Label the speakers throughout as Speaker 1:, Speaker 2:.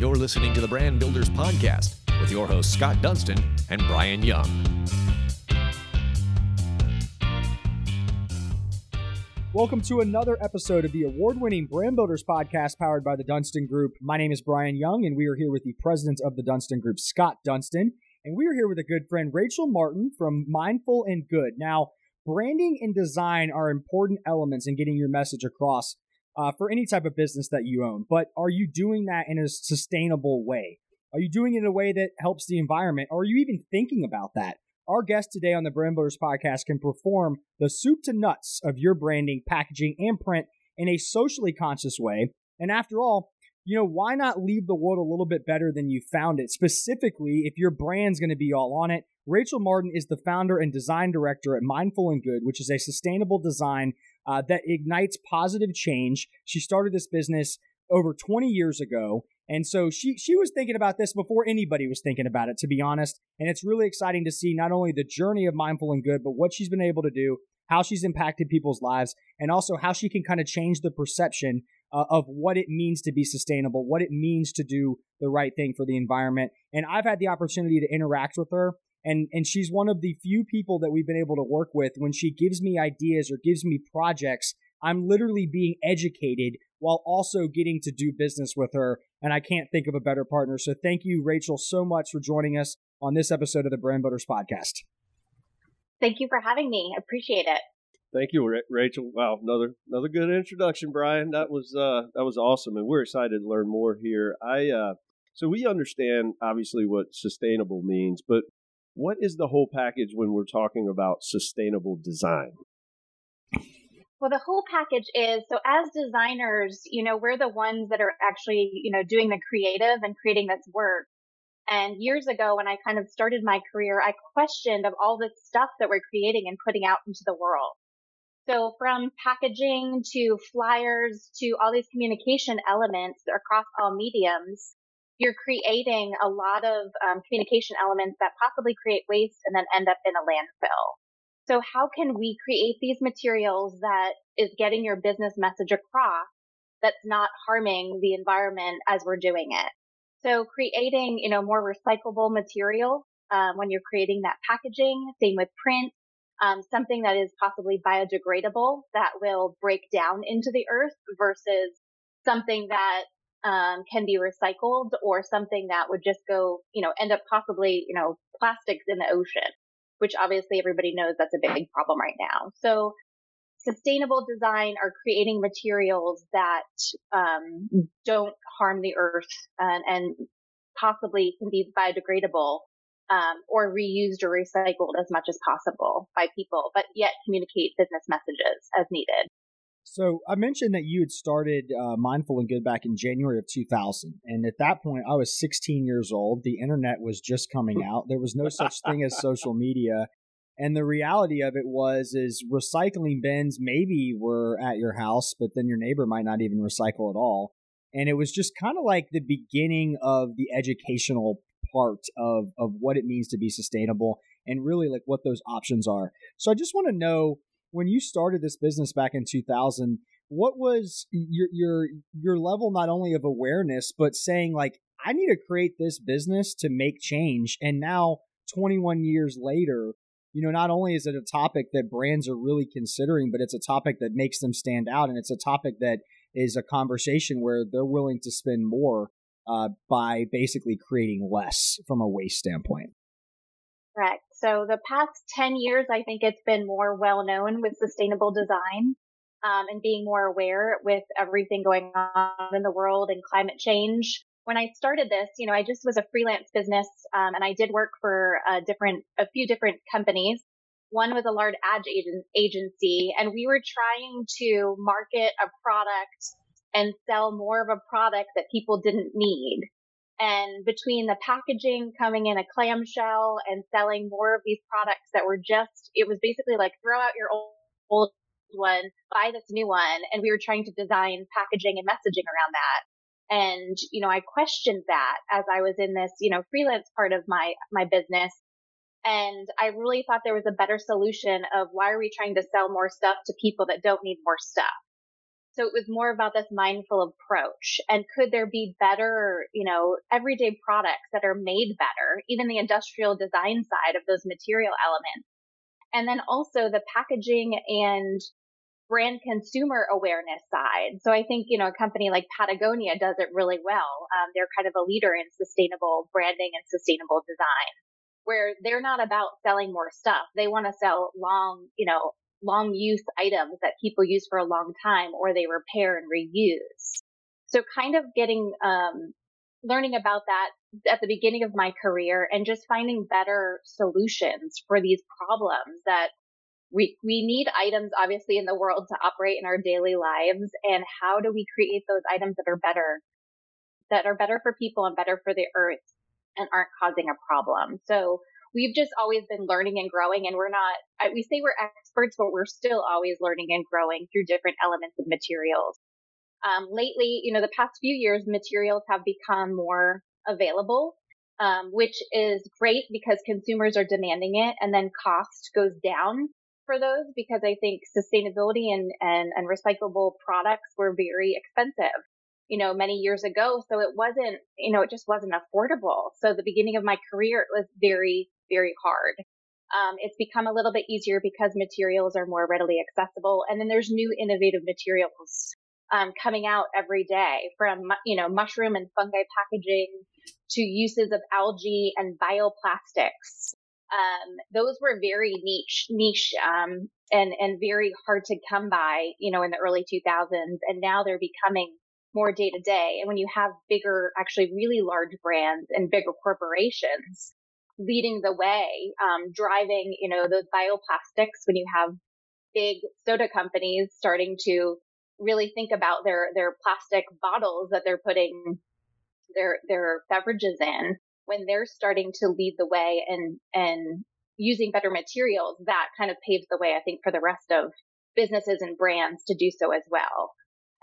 Speaker 1: You're listening to the Brand Builders Podcast with your hosts, Scott Dunstan and Brian Young.
Speaker 2: Welcome to another episode of the award winning Brand Builders Podcast powered by the Dunstan Group. My name is Brian Young, and we are here with the president of the Dunstan Group, Scott Dunstan. And we are here with a good friend, Rachel Martin from Mindful and Good. Now, branding and design are important elements in getting your message across uh, for any type of business that you own. But are you doing that in a sustainable way? Are you doing it in a way that helps the environment? Or are you even thinking about that? Our guest today on the Brand Builders podcast can perform the soup to nuts of your branding, packaging, and print in a socially conscious way. And after all, you know, why not leave the world a little bit better than you found it? Specifically, if your brand's going to be all on it. Rachel Martin is the founder and design director at Mindful and Good, which is a sustainable design uh, that ignites positive change. She started this business over 20 years ago. And so she she was thinking about this before anybody was thinking about it, to be honest. And it's really exciting to see not only the journey of mindful and good, but what she's been able to do, how she's impacted people's lives, and also how she can kind of change the perception uh, of what it means to be sustainable, what it means to do the right thing for the environment. And I've had the opportunity to interact with her and and she's one of the few people that we've been able to work with when she gives me ideas or gives me projects i'm literally being educated while also getting to do business with her and i can't think of a better partner so thank you rachel so much for joining us on this episode of the brand builders podcast
Speaker 3: thank you for having me appreciate it
Speaker 4: Thank you, Rachel. Wow, another another good introduction, Brian. That was uh, that was awesome, and we're excited to learn more here. I uh, so we understand obviously what sustainable means, but what is the whole package when we're talking about sustainable design?
Speaker 3: Well, the whole package is so as designers, you know, we're the ones that are actually, you know, doing the creative and creating this work. And years ago, when I kind of started my career, I questioned of all this stuff that we're creating and putting out into the world. So from packaging to flyers to all these communication elements across all mediums, you're creating a lot of um, communication elements that possibly create waste and then end up in a landfill. So how can we create these materials that is getting your business message across that's not harming the environment as we're doing it? So creating, you know, more recyclable material um, when you're creating that packaging. Same with print. Um, something that is possibly biodegradable that will break down into the earth versus something that um, can be recycled or something that would just go, you know, end up possibly, you know, plastics in the ocean, which obviously everybody knows that's a big problem right now. So sustainable design are creating materials that um, don't harm the earth and, and, possibly can be biodegradable um, or reused or recycled as much as possible by people, but yet communicate business messages as needed.
Speaker 2: So I mentioned that you had started uh, Mindful and Good back in January of 2000, and at that point I was 16 years old. The internet was just coming out. There was no such thing as social media, and the reality of it was is recycling bins maybe were at your house, but then your neighbor might not even recycle at all. And it was just kind of like the beginning of the educational part of of what it means to be sustainable and really like what those options are. So I just want to know when you started this business back in 2000 what was your your your level not only of awareness but saying like i need to create this business to make change and now 21 years later you know not only is it a topic that brands are really considering but it's a topic that makes them stand out and it's a topic that is a conversation where they're willing to spend more uh, by basically creating less from a waste standpoint
Speaker 3: Correct. So the past 10 years, I think it's been more well known with sustainable design um, and being more aware with everything going on in the world and climate change. When I started this, you know, I just was a freelance business um, and I did work for a different, a few different companies. One was a large ad agency and we were trying to market a product and sell more of a product that people didn't need. And between the packaging coming in a clamshell and selling more of these products that were just, it was basically like throw out your old, old one, buy this new one. And we were trying to design packaging and messaging around that. And, you know, I questioned that as I was in this, you know, freelance part of my, my business. And I really thought there was a better solution of why are we trying to sell more stuff to people that don't need more stuff? So it was more about this mindful approach. And could there be better, you know, everyday products that are made better, even the industrial design side of those material elements? And then also the packaging and brand consumer awareness side. So I think, you know, a company like Patagonia does it really well. Um, they're kind of a leader in sustainable branding and sustainable design where they're not about selling more stuff. They want to sell long, you know, long use items that people use for a long time or they repair and reuse. So kind of getting, um, learning about that at the beginning of my career and just finding better solutions for these problems that we, we need items obviously in the world to operate in our daily lives. And how do we create those items that are better, that are better for people and better for the earth and aren't causing a problem? So we've just always been learning and growing and we're not, we say we're experts, but we're still always learning and growing through different elements of materials. Um, lately, you know, the past few years, materials have become more available, um, which is great because consumers are demanding it and then cost goes down for those because I think sustainability and, and, and recyclable products were very expensive you know, many years ago. So it wasn't, you know, it just wasn't affordable. So the beginning of my career, it was very, very hard. Um, it's become a little bit easier because materials are more readily accessible. And then there's new innovative materials um, coming out every day from, you know, mushroom and fungi packaging to uses of algae and bioplastics. Um, those were very niche, niche, um, and, and very hard to come by, you know, in the early 2000s. And now they're becoming more day to day. And when you have bigger, actually really large brands and bigger corporations leading the way, um, driving, you know, those bioplastics, when you have big soda companies starting to really think about their, their plastic bottles that they're putting their, their beverages in, when they're starting to lead the way and, and using better materials, that kind of paves the way, I think, for the rest of businesses and brands to do so as well.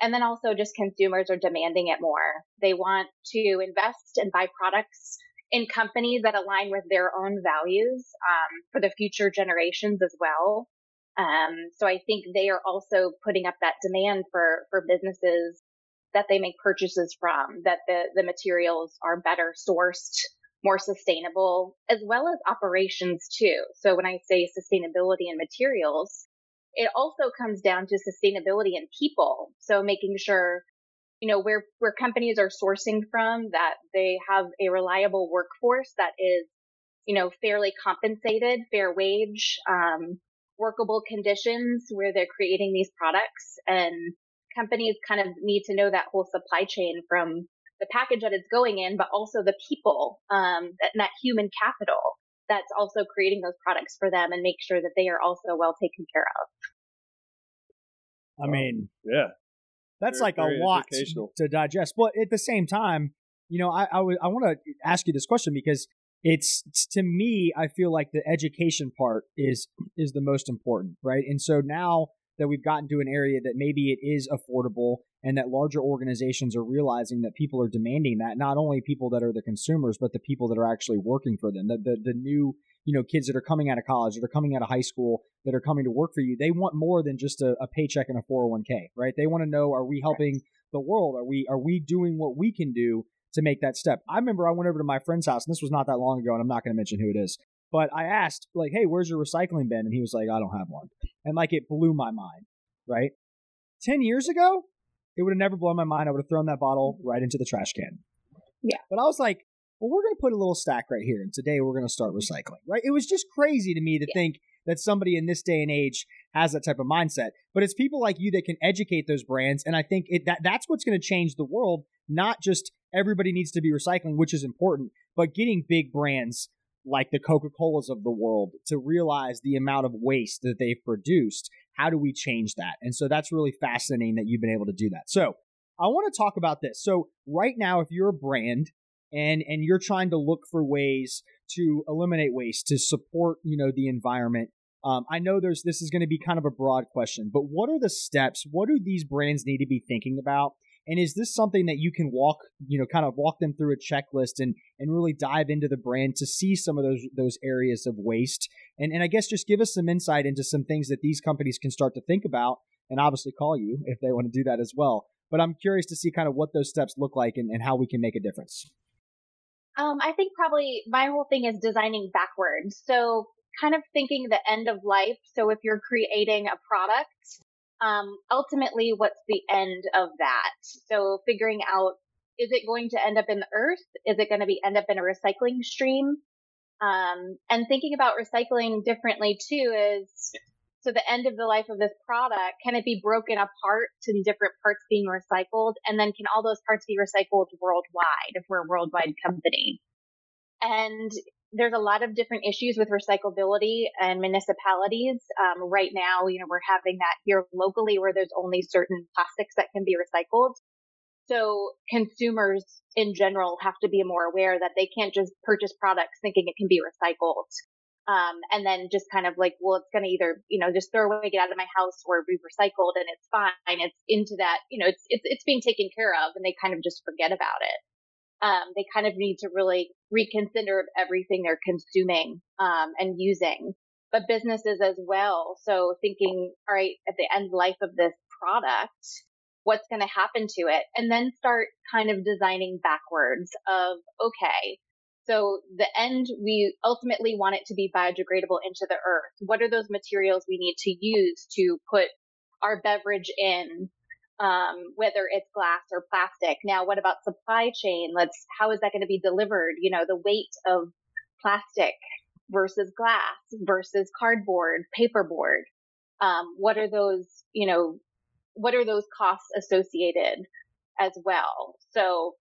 Speaker 3: And then also just consumers are demanding it more. They want to invest and buy products in companies that align with their own values um, for the future generations as well. Um, so I think they are also putting up that demand for for businesses that they make purchases from, that the the materials are better sourced, more sustainable, as well as operations too. So when I say sustainability and materials, it also comes down to sustainability and people. So making sure, you know, where, where companies are sourcing from that they have a reliable workforce that is, you know, fairly compensated, fair wage, um, workable conditions where they're creating these products and companies kind of need to know that whole supply chain from the package that it's going in, but also the people, um, that, that human capital that's also creating those products for them and make sure that they are also well taken care of.
Speaker 2: I mean,
Speaker 4: yeah,
Speaker 2: that's
Speaker 4: very,
Speaker 2: like a lot to digest. But at the same time, you know, I I, w- I want to ask you this question because it's to me, I feel like the education part is is the most important, right? And so now that we've gotten to an area that maybe it is affordable and that larger organizations are realizing that people are demanding that not only people that are the consumers but the people that are actually working for them. The the, the new you know kids that are coming out of college that are coming out of high school that are coming to work for you they want more than just a, a paycheck and a 401k right? They want to know are we helping the world? Are we are we doing what we can do to make that step? I remember i went over to my friend's house and this was not that long ago and i'm not going to mention who it is but i asked like hey where's your recycling bin? And he was like i don't have one. And like it blew my mind right? 10 years ago it would have never blown my mind i would have thrown that bottle mm-hmm. right into the trash can
Speaker 3: yeah
Speaker 2: but i was like well, we're going to put a little stack right here, and today we're going to start recycling. Right? It was just crazy to me to yeah. think that somebody in this day and age has that type of mindset. But it's people like you that can educate those brands, and I think it, that that's what's going to change the world. Not just everybody needs to be recycling, which is important, but getting big brands like the Coca Colas of the world to realize the amount of waste that they've produced. How do we change that? And so that's really fascinating that you've been able to do that. So I want to talk about this. So right now, if you're a brand and and you're trying to look for ways to eliminate waste to support you know the environment um, i know there's this is going to be kind of a broad question but what are the steps what do these brands need to be thinking about and is this something that you can walk you know kind of walk them through a checklist and and really dive into the brand to see some of those those areas of waste and and i guess just give us some insight into some things that these companies can start to think about and obviously call you if they want to do that as well. But I'm curious to see kind of what those steps look like and, and how we can make a difference.
Speaker 3: Um, I think probably my whole thing is designing backwards. So kind of thinking the end of life. So if you're creating a product, um, ultimately, what's the end of that? So figuring out is it going to end up in the earth? Is it going to be end up in a recycling stream? Um, and thinking about recycling differently too is so the end of the life of this product, can it be broken apart to different parts being recycled? And then can all those parts be recycled worldwide if we're a worldwide company? And there's a lot of different issues with recyclability and municipalities. Um, right now, you know, we're having that here locally where there's only certain plastics that can be recycled. So consumers in general have to be more aware that they can't just purchase products thinking it can be recycled. Um, and then just kind of like, well, it's going to either, you know, just throw away, get out of my house or be recycled and it's fine. It's into that, you know, it's, it's, it's being taken care of and they kind of just forget about it um, they kind of need to really reconsider everything they're consuming um, and using. But businesses as well. So thinking, all right, at the end life of this product, what's going to happen to it? And then start kind of designing backwards of, okay, so the end, we ultimately want it to be biodegradable into the earth. What are those materials we need to use to put our beverage in? Um, whether it's glass or plastic. Now, what about supply chain? Let's, how is that going to be delivered? You know, the weight of plastic versus glass versus cardboard, paperboard. Um, what are those, you know, what are those costs associated as well? So,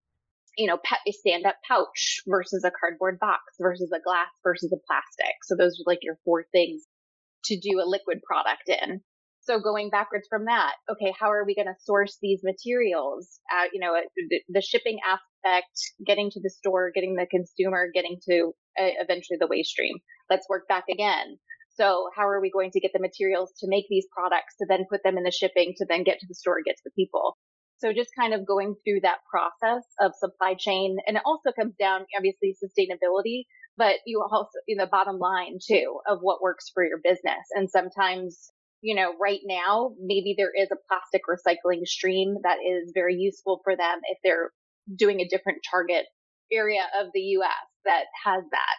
Speaker 3: you know, a stand up pouch versus a cardboard box versus a glass versus a plastic. So those are like your four things to do a liquid product in. So going backwards from that, okay, how are we going to source these materials? Uh, you know, the shipping aspect, getting to the store, getting the consumer, getting to uh, eventually the waste stream. Let's work back again. So how are we going to get the materials to make these products to then put them in the shipping to then get to the store, get to the people? So just kind of going through that process of supply chain. And it also comes down, obviously, sustainability, but you also, you know, bottom line too of what works for your business. And sometimes you know, right now, maybe there is a plastic recycling stream that is very useful for them if they're doing a different target area of the US that has that.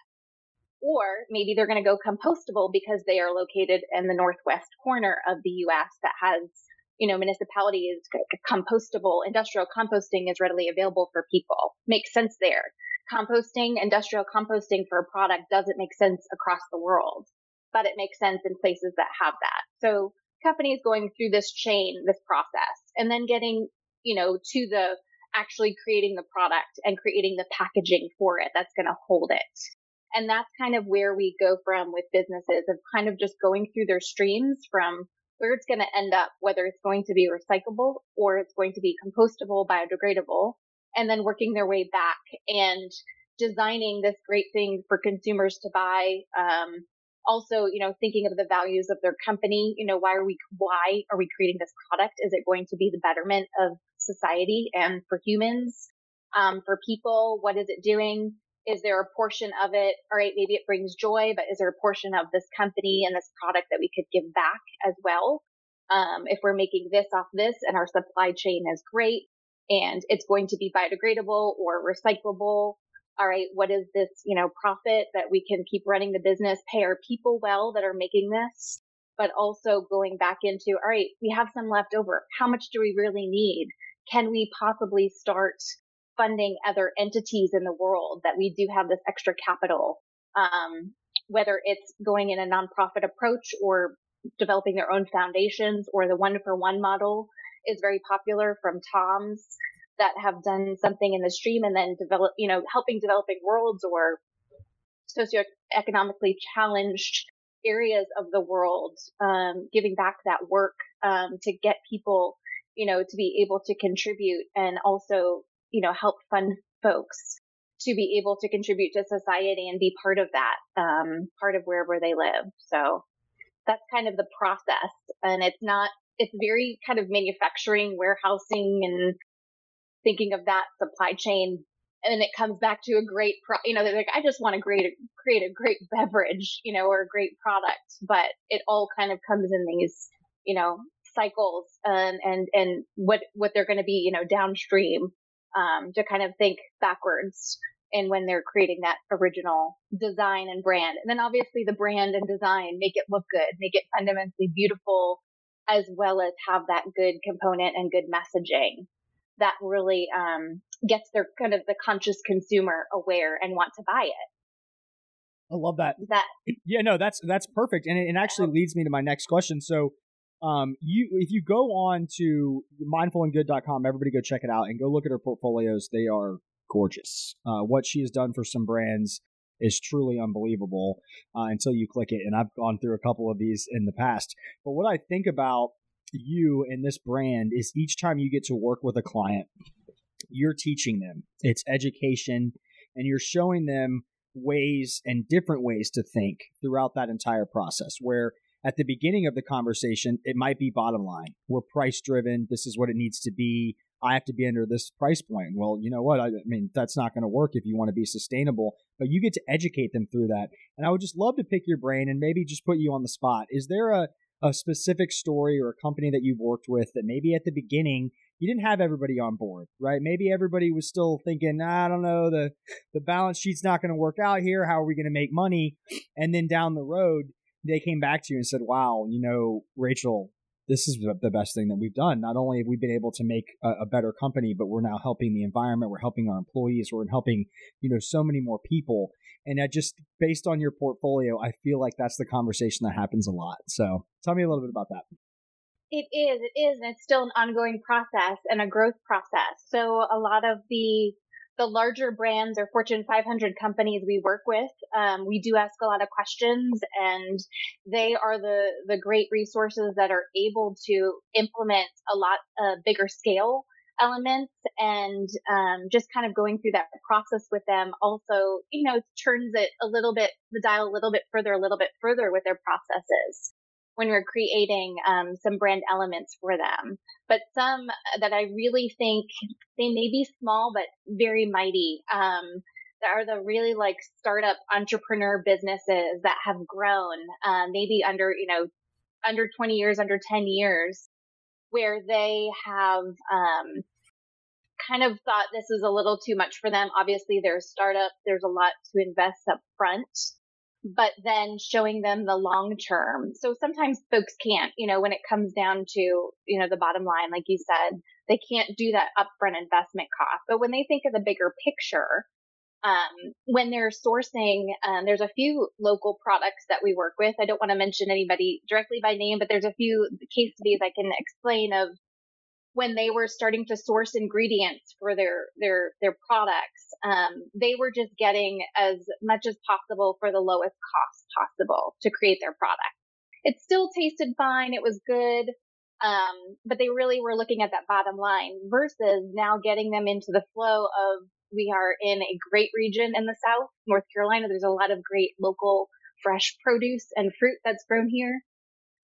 Speaker 3: Or maybe they're going to go compostable because they are located in the northwest corner of the US that has, you know, municipalities compostable, industrial composting is readily available for people. Makes sense there. Composting, industrial composting for a product doesn't make sense across the world but it makes sense in places that have that. So companies going through this chain, this process, and then getting, you know, to the actually creating the product and creating the packaging for it that's going to hold it. And that's kind of where we go from with businesses of kind of just going through their streams from where it's going to end up, whether it's going to be recyclable or it's going to be compostable, biodegradable, and then working their way back and designing this great thing for consumers to buy, um, also, you know, thinking of the values of their company, you know, why are we, why are we creating this product? Is it going to be the betterment of society and for humans, um, for people? What is it doing? Is there a portion of it? All right, maybe it brings joy, but is there a portion of this company and this product that we could give back as well? Um, if we're making this off this and our supply chain is great and it's going to be biodegradable or recyclable all right, what is this, you know, profit that we can keep running the business, pay our people well that are making this, but also going back into, all right, we have some left over. How much do we really need? Can we possibly start funding other entities in the world that we do have this extra capital? Um, whether it's going in a nonprofit approach or developing their own foundations or the one for one model is very popular from Tom's that have done something in the stream and then develop, you know, helping developing worlds or socioeconomically challenged areas of the world, um, giving back that work, um, to get people, you know, to be able to contribute and also, you know, help fund folks to be able to contribute to society and be part of that, um, part of wherever they live. So that's kind of the process and it's not, it's very kind of manufacturing, warehousing and thinking of that supply chain and it comes back to a great pro, you know, they're like, I just want to create a, create a great beverage, you know, or a great product, but it all kind of comes in these, you know, cycles and and and what what they're going to be, you know, downstream um, to kind of think backwards and when they're creating that original design and brand. And then obviously the brand and design make it look good, make it fundamentally beautiful, as well as have that good component and good messaging that really um, gets their kind of the conscious consumer aware and want to buy it.
Speaker 2: I love that.
Speaker 3: That
Speaker 2: yeah, no, that's that's perfect, and it, it actually leads me to my next question. So, um, you if you go on to mindfulandgood.com, everybody go check it out and go look at her portfolios. They are gorgeous. Uh, what she has done for some brands is truly unbelievable uh, until you click it. And I've gone through a couple of these in the past. But what I think about you and this brand is each time you get to work with a client, you're teaching them. It's education, and you're showing them ways and different ways to think throughout that entire process. Where at the beginning of the conversation, it might be bottom line. We're price driven. This is what it needs to be. I have to be under this price point. Well, you know what? I, mean, that's not going to work if you want to be sustainable, but you get to educate them through that. And I would just love to pick your brain and maybe just put you on the spot. Is there a, a specific story or a company that you've worked with that maybe at the beginning you didn't have everybody on board, right? Maybe everybody was still thinking, I don't know, the the balance sheet's not going to work out here. How are we going to make money? And then down the road, they came back to you and said, "Wow, you know, Rachel, this is the best thing that we've done. Not only have we been able to make a, a, better company, but we're now helping the environment. We're helping our employees. We're helping, you know, so many more people. And I just based on your portfolio, I feel like that's the conversation that happens a lot. So tell me a little bit about that.
Speaker 3: It is, it is, and it's still an ongoing process and a growth process. So a lot of the the larger brands or Fortune 500 companies we work with, um, we do ask a lot of questions, and they are the the great resources that are able to implement a lot uh, bigger scale elements and um, just kind of going through that process with them. Also you know turns it a little bit the dial a little bit further a little bit further with their processes when we're creating um, some brand elements for them. But some that I really think they may be small, but very mighty. Um, are the really like startup entrepreneur businesses that have grown, uh, maybe under, you know, under 20 years, under 10 years, where they have, um, kind of thought this is a little too much for them. Obviously, they're a startup. There's a lot to invest up front but then showing them the long term. So sometimes folks can't, you know, when it comes down to, you know, the bottom line, like you said, they can't do that upfront investment cost. But when they think of the bigger picture, um, when they're sourcing, um, there's a few local products that we work with. I don't want to mention anybody directly by name, but there's a few case studies I can explain of when they were starting to source ingredients for their their their products, um, they were just getting as much as possible for the lowest cost possible to create their product. It still tasted fine. It was good. Um, but they really were looking at that bottom line versus now getting them into the flow of we are in a great region in the South, North Carolina. There's a lot of great local fresh produce and fruit that's grown here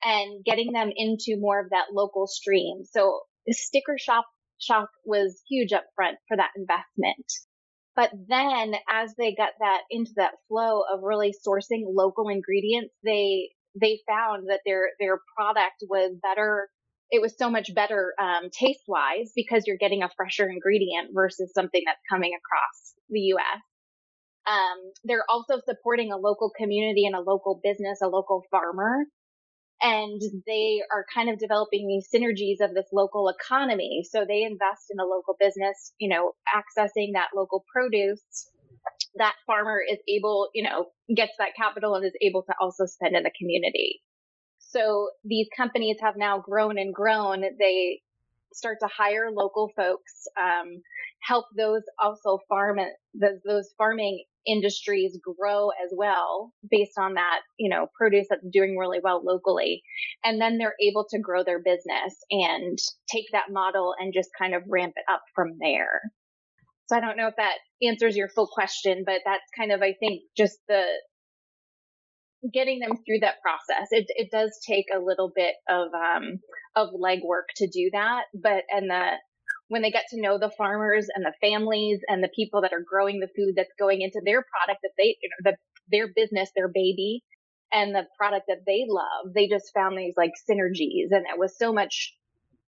Speaker 3: and getting them into more of that local stream. So sticker shop shock was huge up front for that investment. But then as they got that into that flow of really sourcing local ingredients, they they found that their their product was better. It was so much better um, taste wise because you're getting a fresher ingredient versus something that's coming across the U.S. Um, they're also supporting a local community and a local business, a local farmer and they are kind of developing these synergies of this local economy. So they invest in a local business, you know, accessing that local produce. That farmer is able, you know, gets that capital and is able to also spend in the community. So these companies have now grown and grown. They start to hire local folks, um, help those also farm those, those farming industries grow as well based on that, you know, produce that's doing really well locally. And then they're able to grow their business and take that model and just kind of ramp it up from there. So I don't know if that answers your full question, but that's kind of, I think, just the getting them through that process. It, it does take a little bit of, um, of legwork to do that, but, and the, when they get to know the farmers and the families and the people that are growing the food that's going into their product that they, you know, the, their business, their baby, and the product that they love. They just found these like synergies and it was so much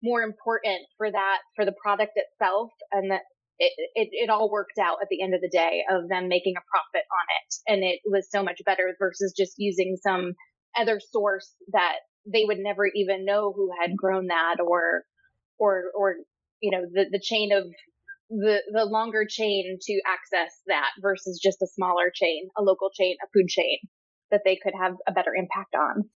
Speaker 3: more important for that, for the product itself and that it, it, it all worked out at the end of the day of them making a profit on it. And it was so much better versus just using some other source that they would never even know who had grown that or, or, or, you know, the, the chain of the, the longer chain to access that versus just a smaller chain, a local chain, a food chain that they could have a better impact on.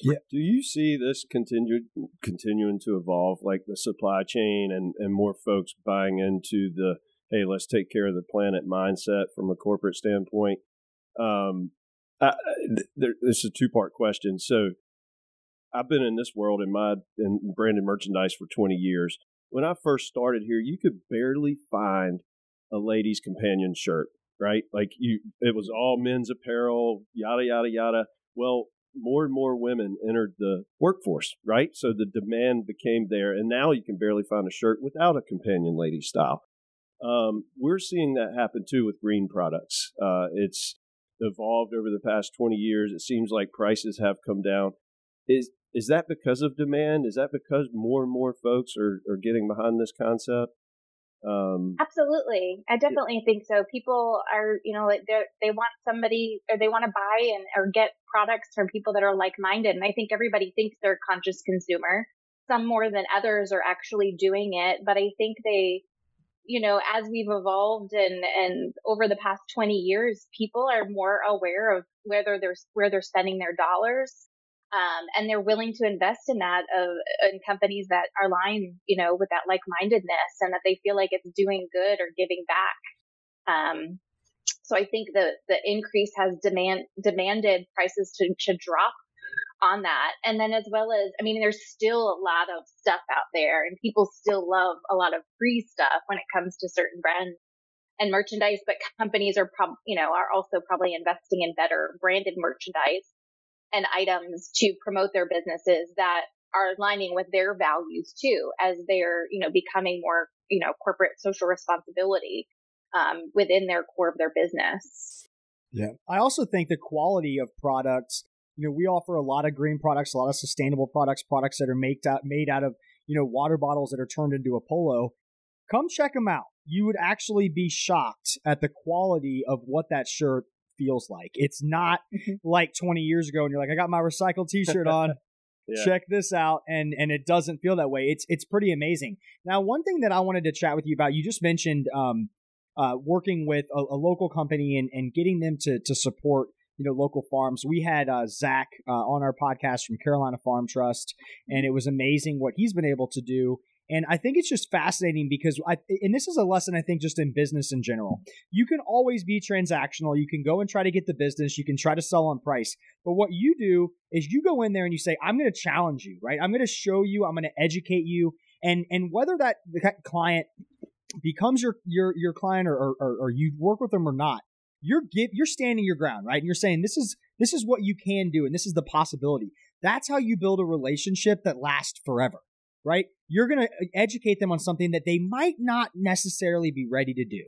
Speaker 4: Yeah. Do you see this continue continuing to evolve, like the supply chain and, and more folks buying into the hey, let's take care of the planet mindset from a corporate standpoint? Um, I, there, this is a two part question. So, I've been in this world in my in branded merchandise for 20 years. When I first started here, you could barely find a ladies' companion shirt, right? Like you, it was all men's apparel, yada yada yada. Well, more and more women entered the workforce, right? So the demand became there, and now you can barely find a shirt without a companion lady style. Um, we're seeing that happen too with green products. Uh, it's evolved over the past 20 years. It seems like prices have come down. Is is that because of demand? Is that because more and more folks are, are getting behind this concept?
Speaker 3: Um, Absolutely. I definitely yeah. think so. People are, you know, they want somebody or they want to buy and or get products from people that are like minded. And I think everybody thinks they're a conscious consumer. Some more than others are actually doing it. But I think they, you know, as we've evolved and, and over the past 20 years, people are more aware of whether they're, where they're spending their dollars um, and they're willing to invest in that of in companies that are aligned, you know, with that like-mindedness and that they feel like it's doing good or giving back. Um, so I think the the increase has demand demanded prices to to drop on that, and then as well as I mean, there's still a lot of stuff out there, and people still love a lot of free stuff when it comes to certain brands and merchandise, but companies are prob you know are also probably investing in better branded merchandise and items to promote their businesses that are aligning with their values too, as they're, you know, becoming more, you know, corporate social responsibility um, within their core of their business.
Speaker 2: Yeah. I also think the quality of products, you know, we offer a lot of green products, a lot of sustainable products, products that are made out, made out of, you know, water bottles that are turned into a polo. Come check them out. You would actually be shocked at the quality of what that shirt feels like. It's not mm-hmm. like 20 years ago and you're like, I got my recycled t-shirt on. yeah. Check this out. And, and it doesn't feel that way. It's, it's pretty amazing. Now, one thing that I wanted to chat with you about, you just mentioned, um, uh, working with a, a, local company and, and getting them to, to support, you know, local farms. We had, uh, Zach, uh, on our podcast from Carolina Farm Trust, and it was amazing what he's been able to do and I think it's just fascinating because I, and this is a lesson I think just in business in general. You can always be transactional. You can go and try to get the business. You can try to sell on price. But what you do is you go in there and you say, I'm going to challenge you, right? I'm going to show you, I'm going to educate you. And, and whether that client becomes your, your, your client or, or, or you work with them or not, you're give, you're standing your ground, right? And you're saying, this is, this is what you can do. And this is the possibility. That's how you build a relationship that lasts forever right? You're going to uh, educate them on something that they might not necessarily be ready to do.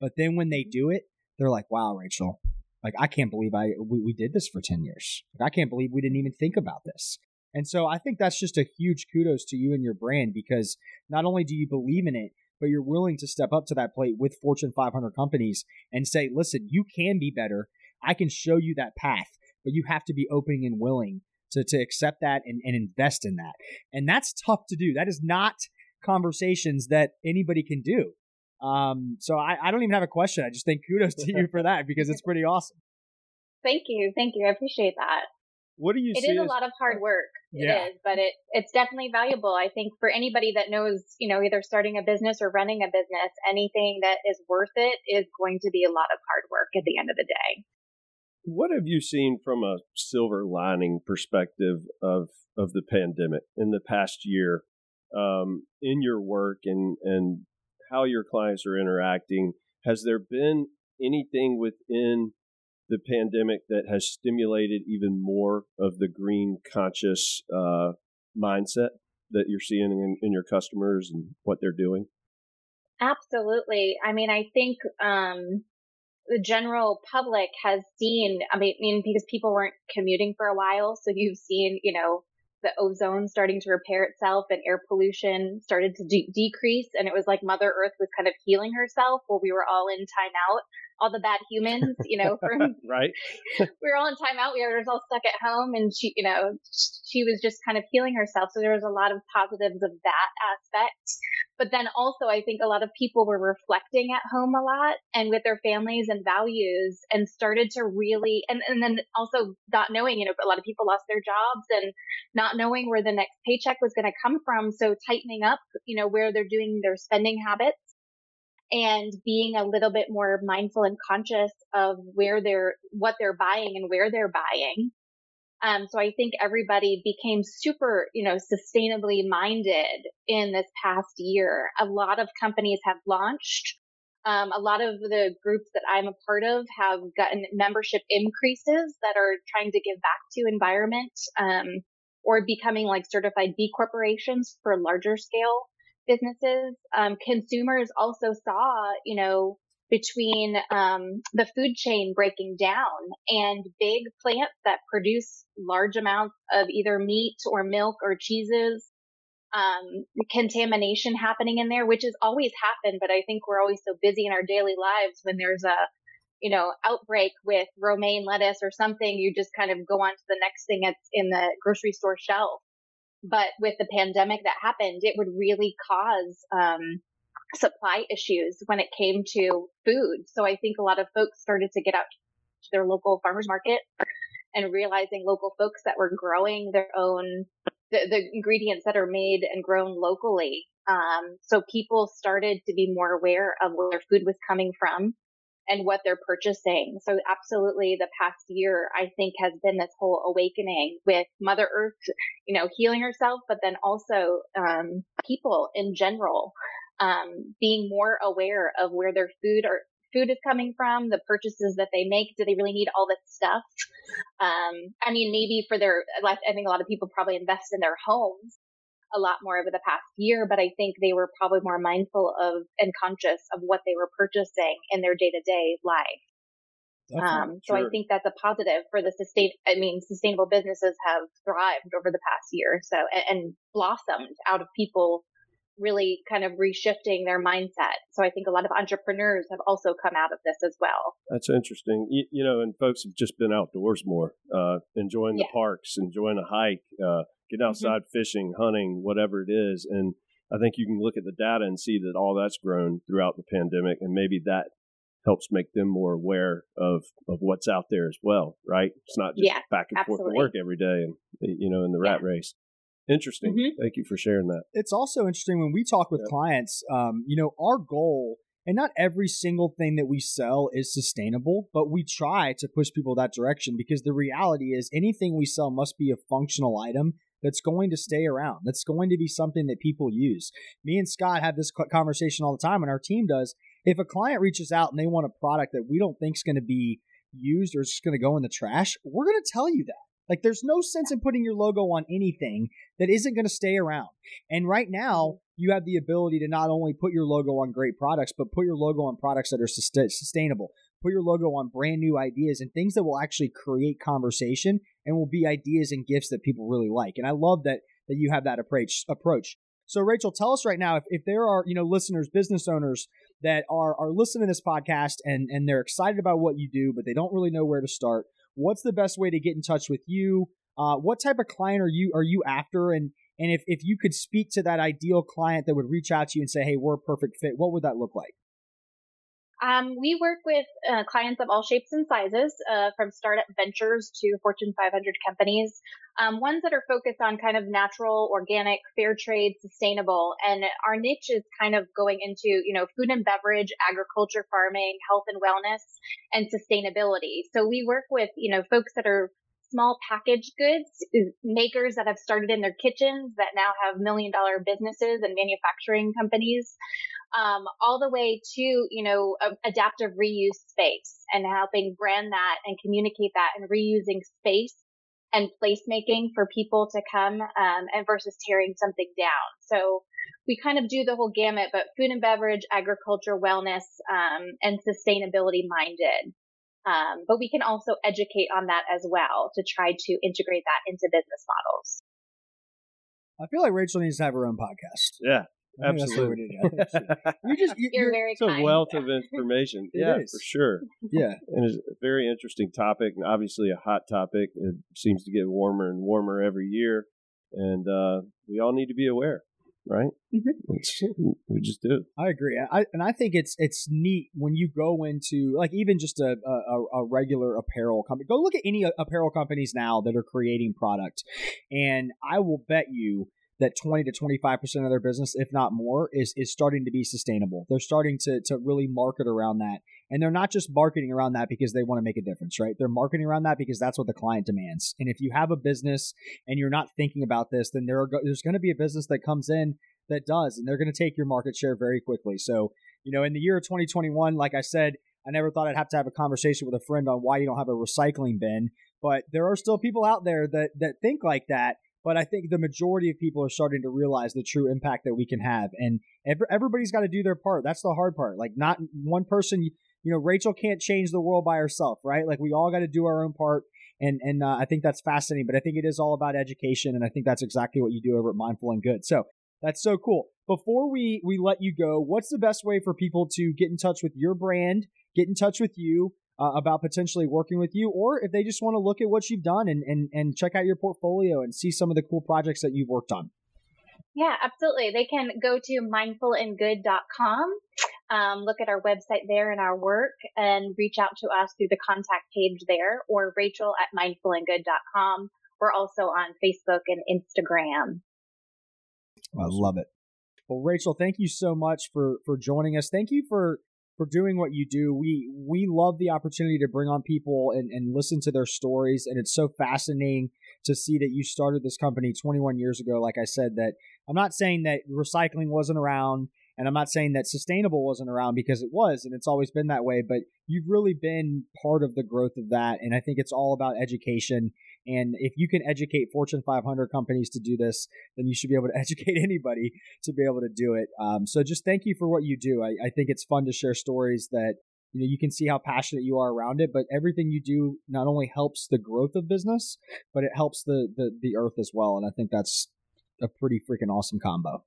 Speaker 2: But then when they do it, they're like, wow, Rachel, like, I can't believe I, we, we did this for 10 years. Like, I can't believe we didn't even think about this. And so I think that's just a huge kudos to you and your brand because not only do you believe in it, but you're willing to step up to that plate with Fortune 500 companies and say, listen, you can be better. I can show you that path, but you have to be open and willing to, to accept that and, and invest in that. And that's tough to do. That is not conversations that anybody can do. Um, so I, I don't even have a question. I just think kudos to you for that because it's pretty awesome.
Speaker 3: Thank you. Thank you. I appreciate that.
Speaker 4: What do you
Speaker 3: It is a lot of hard work. Yeah. It is, but it, it's definitely valuable. I think for anybody that knows, you know, either starting a business or running a business, anything that is worth it is going to be a lot of hard work at the end of the day.
Speaker 4: What have you seen from a silver lining perspective of of the pandemic in the past year um, in your work and and how your clients are interacting? Has there been anything within the pandemic that has stimulated even more of the green conscious uh, mindset that you're seeing in, in, your customers and what they're doing?
Speaker 3: Absolutely. I mean, I think um, the general public has seen, I mean, because people weren't commuting for a while. So you've seen, you know, the ozone starting to repair itself and air pollution started to de- decrease. And it was like Mother Earth was kind of healing herself while we were all in timeout. All the bad humans, you know, from
Speaker 4: right.
Speaker 3: we were all in timeout. We were all stuck at home, and she, you know, she was just kind of healing herself. So there was a lot of positives of that aspect. But then also, I think a lot of people were reflecting at home a lot and with their families and values and started to really, and, and then also not knowing, you know, a lot of people lost their jobs and not knowing where the next paycheck was going to come from. So tightening up, you know, where they're doing their spending habits and being a little bit more mindful and conscious of where they're, what they're buying and where they're buying. Um, so I think everybody became super, you know, sustainably minded in this past year. A lot of companies have launched. Um, a lot of the groups that I'm a part of have gotten membership increases that are trying to give back to environment, um, or becoming like certified B corporations for larger scale businesses. Um, consumers also saw, you know, between um, the food chain breaking down and big plants that produce large amounts of either meat or milk or cheeses um, contamination happening in there which has always happened but i think we're always so busy in our daily lives when there's a you know outbreak with romaine lettuce or something you just kind of go on to the next thing that's in the grocery store shelf. But with the pandemic that happened it would really cause um, supply issues when it came to food. So I think a lot of folks started to get out to their local farmers market and realizing local folks that were growing their own the, the ingredients that are made and grown locally. Um, so people started to be more aware of where their food was coming from and what they're purchasing. So absolutely the past year, I think has been this whole awakening with Mother Earth, you know, healing herself, but then also, um, people in general um, being more aware of where their food or food is coming from, the purchases that they make. Do they really need all this stuff? Um, I mean, maybe for their, life, I think a lot of people probably invest in their homes a lot more over the past year, but I think they were probably more mindful of and conscious of what they were purchasing in their day to day life. Um, so I think that's a positive for the sustain. I mean, sustainable businesses have thrived over the past year, so and, and blossomed out of people really kind of reshifting their mindset. So I think a lot of entrepreneurs have also come out of this as well.
Speaker 4: That's interesting. You, you know, and folks have just been outdoors more, uh, enjoying the yeah. parks, enjoying a hike, uh, getting mm-hmm. outside mm-hmm. fishing, hunting, whatever it is. And I think you can look at the data and see that all that's grown throughout the pandemic, and maybe that helps make them more aware of of what's out there as well. Right? It's not just yeah, back and absolutely. forth to work every day, and you know, in the rat race. Interesting. Mm-hmm. Thank you for sharing that.
Speaker 2: It's also interesting when we talk with clients, um, you know, our goal, and not every single thing that we sell is sustainable, but we try to push people that direction because the reality is anything we sell must be a functional item that's going to stay around, that's going to be something that people use. Me and Scott have this conversation all the time, and our team does. If a client reaches out and they want a product that we don't think is going to be used or is just going to go in the trash, we're going to tell you that. Like there's no sense in putting your logo on anything that isn't going to stay around. And right now, mm-hmm. you have the ability to not only put your logo on great products, but put your logo on products that are sustainable. Put your logo on brand new ideas and things that will actually create conversation and will be ideas and gifts that people really like. And I love that that you have that approach approach. So Rachel, tell us right now if, if there are, you know, listeners, business owners that are are listening to this podcast and and they're excited about what you do, but they don't really know where to start what's the best way to get in touch with you? Uh, what type of client are you are you after? And and if, if you could speak to that ideal client that would reach out to you and say, hey, we're a perfect fit, what would that look like?
Speaker 3: Um, we work with uh, clients of all shapes and sizes, uh, from startup ventures to Fortune 500 companies. Um, ones that are focused on kind of natural, organic, fair trade, sustainable. And our niche is kind of going into, you know, food and beverage, agriculture, farming, health and wellness, and sustainability. So we work with, you know, folks that are small packaged goods makers that have started in their kitchens that now have million dollar businesses and manufacturing companies um, all the way to, you know, adaptive reuse space and helping brand that and communicate that and reusing space and placemaking for people to come um, and versus tearing something down. So we kind of do the whole gamut, but food and beverage, agriculture, wellness, um, and sustainability minded. Um, but we can also educate on that as well to try to integrate that into business models.
Speaker 2: I feel like Rachel needs to have her own podcast.
Speaker 4: Yeah,
Speaker 2: I think that's what we
Speaker 4: absolutely.
Speaker 2: need. I think so. You just you,
Speaker 3: You're,
Speaker 2: you're-
Speaker 3: very
Speaker 4: It's a wealth of information.
Speaker 2: It
Speaker 4: yeah,
Speaker 2: is.
Speaker 4: for sure.
Speaker 2: yeah.
Speaker 4: And it's a very interesting topic, and obviously a hot topic. It seems to get warmer and warmer every year, and uh, we all need to be aware, right?
Speaker 3: Mhm.
Speaker 4: We just do.
Speaker 2: I agree. I and I think it's it's neat when you go into like even just a a, a regular apparel company. Go look at any apparel companies now that are creating product, and I will bet you that 20 to 25 percent of their business, if not more, is is starting to be sustainable. They're starting to to really market around that, and they're not just marketing around that because they want to make a difference, right? They're marketing around that because that's what the client demands. And if you have a business and you're not thinking about this, then there are there's going to be a business that comes in that does, and they're going to take your market share very quickly. So, you know, in the year of 2021, like I said, I never thought I'd have to have a conversation with a friend on why you don't have a recycling bin, but there are still people out there that that think like that. But I think the majority of people are starting to realize the true impact that we can have, and everybody's got to do their part. That's the hard part. Like, not one person. You know, Rachel can't change the world by herself, right? Like, we all got to do our own part and and uh, I think that's fascinating. But I think it is all about education, and I think that's exactly what you do over at Mindful and Good. So that's so cool. Before we we let you go, what's the best way for people to get in touch with your brand, get in touch with you uh, about potentially working with you, or if they just want to look at what you've done and and and check out your portfolio and see some of the cool projects that you've worked on?
Speaker 3: Yeah, absolutely. They can go to mindfulandgood.com, um, look at our website there and our work, and reach out to us through the contact page there, or Rachel at mindfulandgood.com. We're also on Facebook and Instagram.
Speaker 2: I love it. Well, Rachel, thank you so much for for joining us. Thank you for for doing what you do. We we love the opportunity to bring on people and, and listen to their stories, and it's so fascinating to see that you started this company 21 years ago. Like I said, that I'm not saying that recycling wasn't around, and I'm not saying that sustainable wasn't around because it was, and it's always been that way. But you've really been part of the growth of that, and I think it's all about education. And if you can educate Fortune 500 companies to do this, then you should be able to educate anybody to be able to do it. Um, so just thank you for what you do. I, I think it's fun to share stories that you know you can see how passionate you are around it, but everything you do not only helps the growth of business, but it helps the the, the earth as well. And I think that's a pretty freaking awesome combo.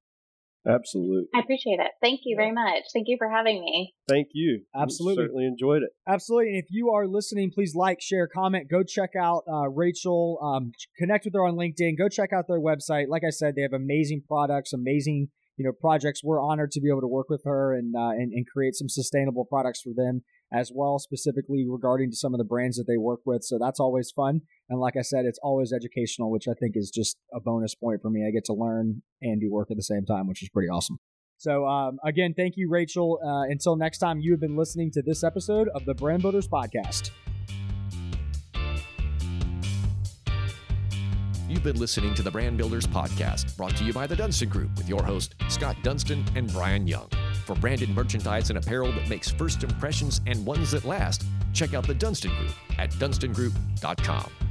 Speaker 4: Absolutely.
Speaker 3: I appreciate it. Thank you very much. Thank you for having me.
Speaker 4: Thank you.
Speaker 2: Absolutely.
Speaker 4: Certainly enjoyed it.
Speaker 2: Absolutely. And if you are listening, please like, share, comment. Go check out uh, Rachel. Um, connect with her on LinkedIn. Go check out their website. Like I said, they have amazing products, amazing you know projects. We're honored to be able to work with her and uh, and, and create some sustainable products for them as well, specifically regarding to some of the brands that they work with. So that's always fun. And like I said, it's always educational, which I think is just a bonus point for me. I get to learn and do work at the same time, which is pretty awesome. So, um, again, thank you, Rachel. Uh, until next time, you have been listening to this episode of the Brand Builders Podcast.
Speaker 1: You've been listening to the Brand Builders Podcast, brought to you by the Dunstan Group with your host, Scott Dunstan and Brian Young. For branded merchandise and apparel that makes first impressions and ones that last, check out the Dunstan Group at dunstangroup.com.